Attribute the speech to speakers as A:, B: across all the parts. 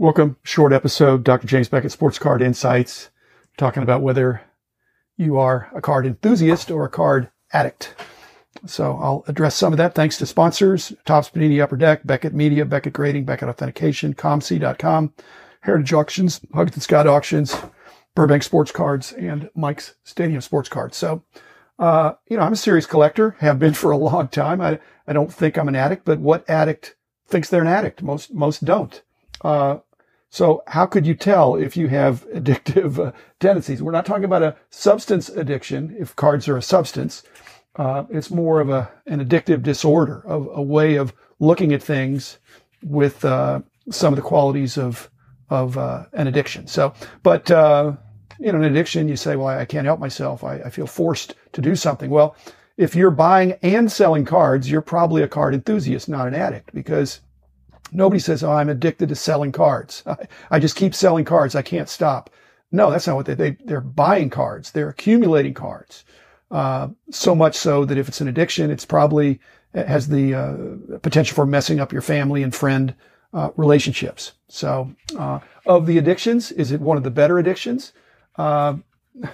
A: Welcome. Short episode, Dr. James Beckett, Sports Card Insights, talking about whether you are a card enthusiast or a card addict. So I'll address some of that thanks to sponsors, Topps Panini Upper Deck, Beckett Media, Beckett Grading, Beckett Authentication, ComC.com, Heritage Auctions, Huggins Scott Auctions, Burbank Sports Cards, and Mike's Stadium Sports Cards. So, uh, you know, I'm a serious collector, have been for a long time. I, I don't think I'm an addict, but what addict thinks they're an addict? Most, most don't. Uh, so how could you tell if you have addictive uh, tendencies? We're not talking about a substance addiction. If cards are a substance, uh, it's more of a an addictive disorder, of a way of looking at things with uh, some of the qualities of of uh, an addiction. So, but uh, in an addiction, you say, "Well, I can't help myself. I, I feel forced to do something." Well, if you're buying and selling cards, you're probably a card enthusiast, not an addict, because Nobody says, "Oh, I'm addicted to selling cards. I, I just keep selling cards. I can't stop." No, that's not what they, they they're buying cards. They're accumulating cards. Uh, so much so that if it's an addiction, it's probably it has the uh, potential for messing up your family and friend uh, relationships. So, uh, of the addictions, is it one of the better addictions? Uh,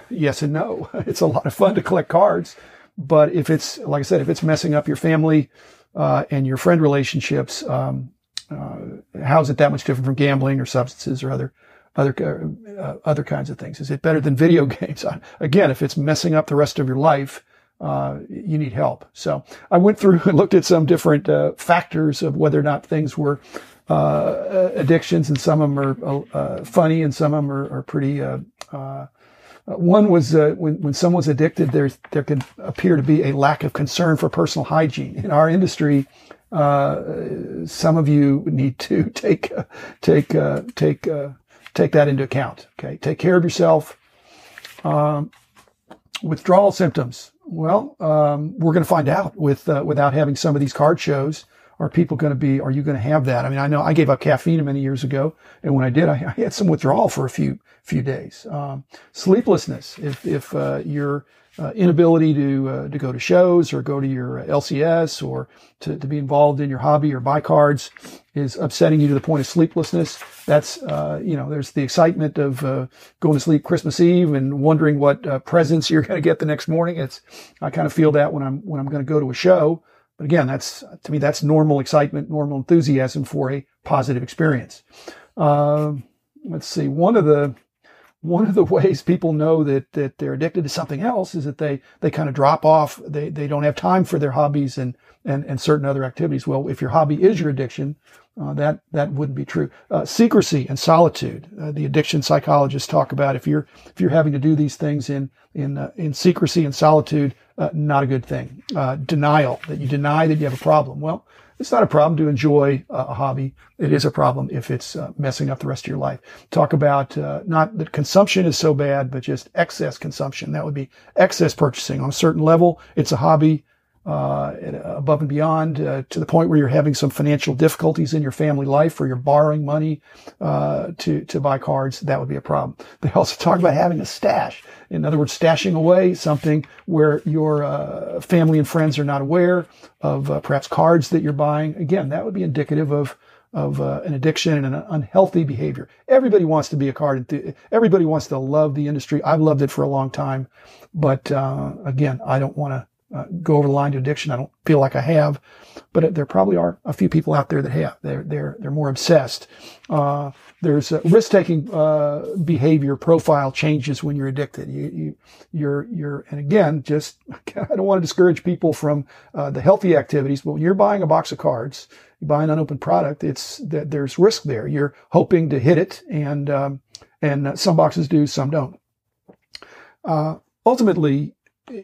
A: yes and no. It's a lot of fun to collect cards, but if it's like I said, if it's messing up your family uh, and your friend relationships, um, uh, how is it that much different from gambling or substances or other other uh, other kinds of things? Is it better than video games? Again, if it's messing up the rest of your life, uh, you need help. So I went through and looked at some different uh, factors of whether or not things were uh, addictions, and some of them are uh, funny, and some of them are, are pretty. one was when when someone's addicted, there can appear to be a lack of concern for personal hygiene in our industry uh, some of you need to take uh, take uh, take uh, take that into account. Okay, take care of yourself. Um, withdrawal symptoms. Well, um, we're going to find out with uh, without having some of these card shows. Are people going to be? Are you going to have that? I mean, I know I gave up caffeine many years ago, and when I did, I, I had some withdrawal for a few few days. Um, sleeplessness. If if uh, you're uh, inability to uh, to go to shows or go to your LCS or to, to be involved in your hobby or buy cards is upsetting you to the point of sleeplessness. That's uh, you know there's the excitement of uh, going to sleep Christmas Eve and wondering what uh, presents you're going to get the next morning. It's I kind of feel that when I'm when I'm going to go to a show. But again, that's to me that's normal excitement, normal enthusiasm for a positive experience. Um, let's see, one of the one of the ways people know that that they're addicted to something else is that they they kind of drop off. They they don't have time for their hobbies and and and certain other activities. Well, if your hobby is your addiction, uh, that that wouldn't be true. Uh, secrecy and solitude. Uh, the addiction psychologists talk about if you're if you're having to do these things in in uh, in secrecy and solitude, uh, not a good thing. Uh, denial that you deny that you have a problem. Well, it's not a problem to enjoy a hobby. It is a problem if it's messing up the rest of your life. Talk about uh, not that consumption is so bad, but just excess consumption. That would be excess purchasing on a certain level. It's a hobby uh, above and beyond uh, to the point where you're having some financial difficulties in your family life or you're borrowing money uh, to to buy cards. That would be a problem. They also talk about having a stash. In other words, stashing away something where your uh, family and friends are not aware of uh, perhaps cards that you're buying. Again, that would be indicative of of uh, an addiction and an unhealthy behavior. Everybody wants to be a card. Enth- everybody wants to love the industry. I've loved it for a long time, but uh, again, I don't want to uh, go over the line to addiction. I don't feel like I have, but there probably are a few people out there that have. They're they're they're more obsessed. Uh, there's risk taking uh, behavior profile changes when you're addicted. You you you're you're and again, just I don't want to discourage people from uh, the healthy activities, but when you're buying a box of cards, you buy an unopened product, it's that there's risk there. You're hoping to hit it, and um, and some boxes do, some don't. Uh, ultimately,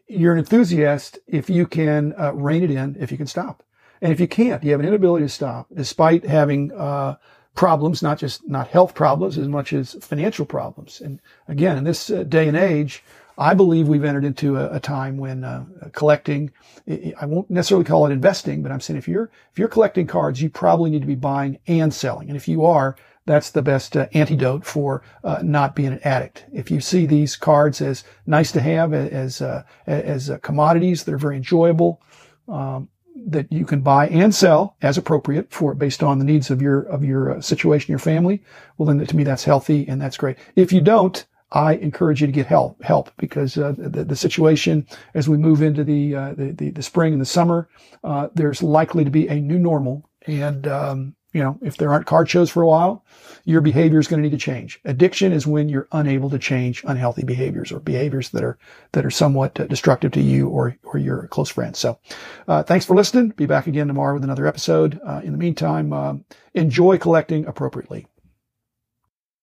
A: you're an enthusiast if you can uh, rein it in, if you can stop. And if you can't, you have an inability to stop, despite having uh, problems, not just not health problems as much as financial problems. And again, in this uh, day and age, I believe we've entered into a, a time when uh, collecting. I won't necessarily call it investing, but I'm saying if you're if you're collecting cards, you probably need to be buying and selling. And if you are, that's the best uh, antidote for uh, not being an addict. If you see these cards as nice to have, as uh, as uh, commodities, they're very enjoyable. Um, that you can buy and sell as appropriate for based on the needs of your of your uh, situation, your family, well, then to me that's healthy and that's great. If you don't, I encourage you to get help help because uh, the, the situation as we move into the uh, the, the, the spring and the summer, uh, there's likely to be a new normal, and um, you know, if there aren't card shows for a while, your behavior is going to need to change. Addiction is when you're unable to change unhealthy behaviors or behaviors that are, that are somewhat uh, destructive to you or, or your close friends. So, uh, thanks for listening. Be back again tomorrow with another episode. Uh, in the meantime, um, enjoy collecting appropriately.